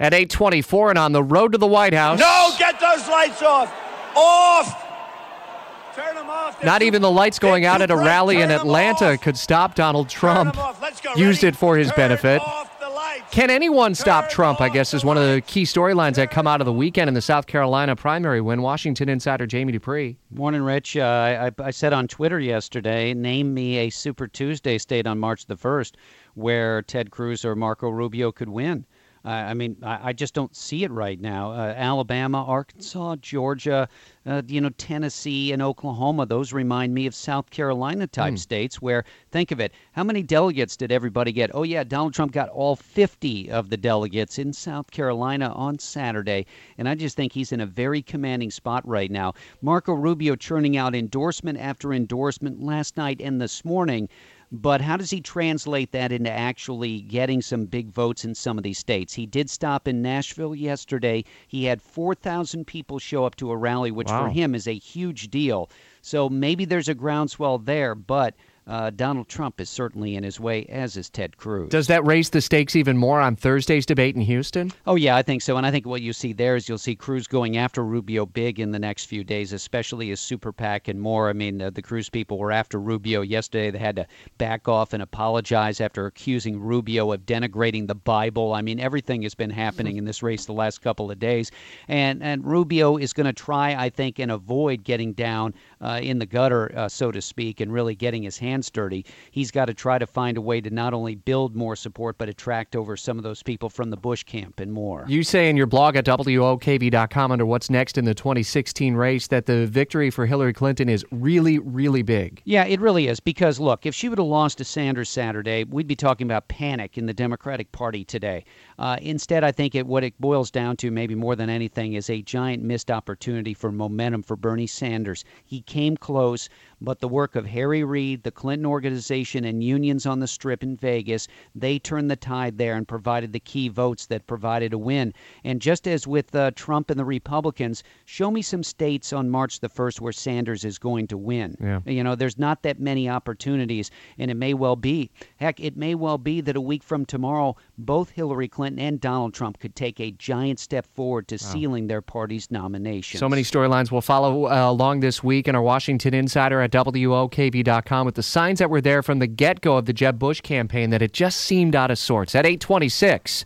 At 824 and on the road to the White House. No, get those lights off. Off. Turn them off. They're Not too- even the lights going out at a bright. rally in Atlanta off. could stop Donald Turn Trump. 'em off. Let's go. Used it for his Turn benefit. off. Can anyone stop Trump? I guess is one of the key storylines that come out of the weekend in the South Carolina primary when Washington insider Jamie Dupree. Morning, Rich. Uh, I, I- I said on Twitter yesterday, name me a Super Tuesday state on March the 1st where Ted Cruz or Marco Rubio could win. Uh, I mean, I, I just don't see it right now. Uh, Alabama, Arkansas, Georgia, uh, you know, Tennessee, and Oklahoma, those remind me of South Carolina type states where, think of it, how many delegates did everybody get? Oh, yeah, Donald Trump got all 50 of the delegates in South Carolina on Saturday. And I just think he's in a very commanding spot right now. Marco Rubio churning out endorsement after endorsement last night and this morning. But how does he translate that into actually getting some big votes in some of these states? He did stop in Nashville yesterday. He had 4,000 people show up to a rally, which Wow. for him is a huge deal. So maybe there's a groundswell there, but uh, Donald Trump is certainly in his way, as is Ted Cruz. Does that raise the stakes even more on Thursday's debate in Houston? Oh, yeah, I think so. And I think what you see there is you'll see Cruz going after Rubio big in the next few days, especially his super PAC and more. I mean, uh, the Cruz people were after Rubio yesterday. They had to back off and apologize after accusing Rubio of denigrating the Bible. I mean, everything has been happening in this race the last couple of days. And, and Rubio is going to try, I think, and avoid getting down uh, in the gutter, uh, so to speak, and really getting his hands dirty. He's got to try to find a way to not only build more support, but attract over some of those people from the Bush camp and more. You say in your blog at WOKV.com under what's next in the 2016 race that the victory for Hillary Clinton is really, really big. Yeah, it really is. Because, look, if she would have lost to Sanders Saturday, we'd be talking about panic in the Democratic Party today. Uh, instead, I think it, what it boils down to, maybe more than anything, is a giant missed opportunity for momentum for Bernie Sanders. He came close, but the work of Harry Reid, the Clinton organization, and unions on the Strip in Vegas, they turned the tide there and provided the key votes that provided a win. And just as with uh, Trump and the Republicans, show me some states on March the 1st where Sanders is going to win. Yeah. You know, there's not that many opportunities, and it may well be. Heck, it may well be that a week from tomorrow, both Hillary Clinton and Donald Trump could take a giant step forward to sealing their party's nomination. So many storylines will follow uh, along this week in our Washington Insider at WOKV.com with the signs that were there from the get go of the Jeb Bush campaign that it just seemed out of sorts. At 826.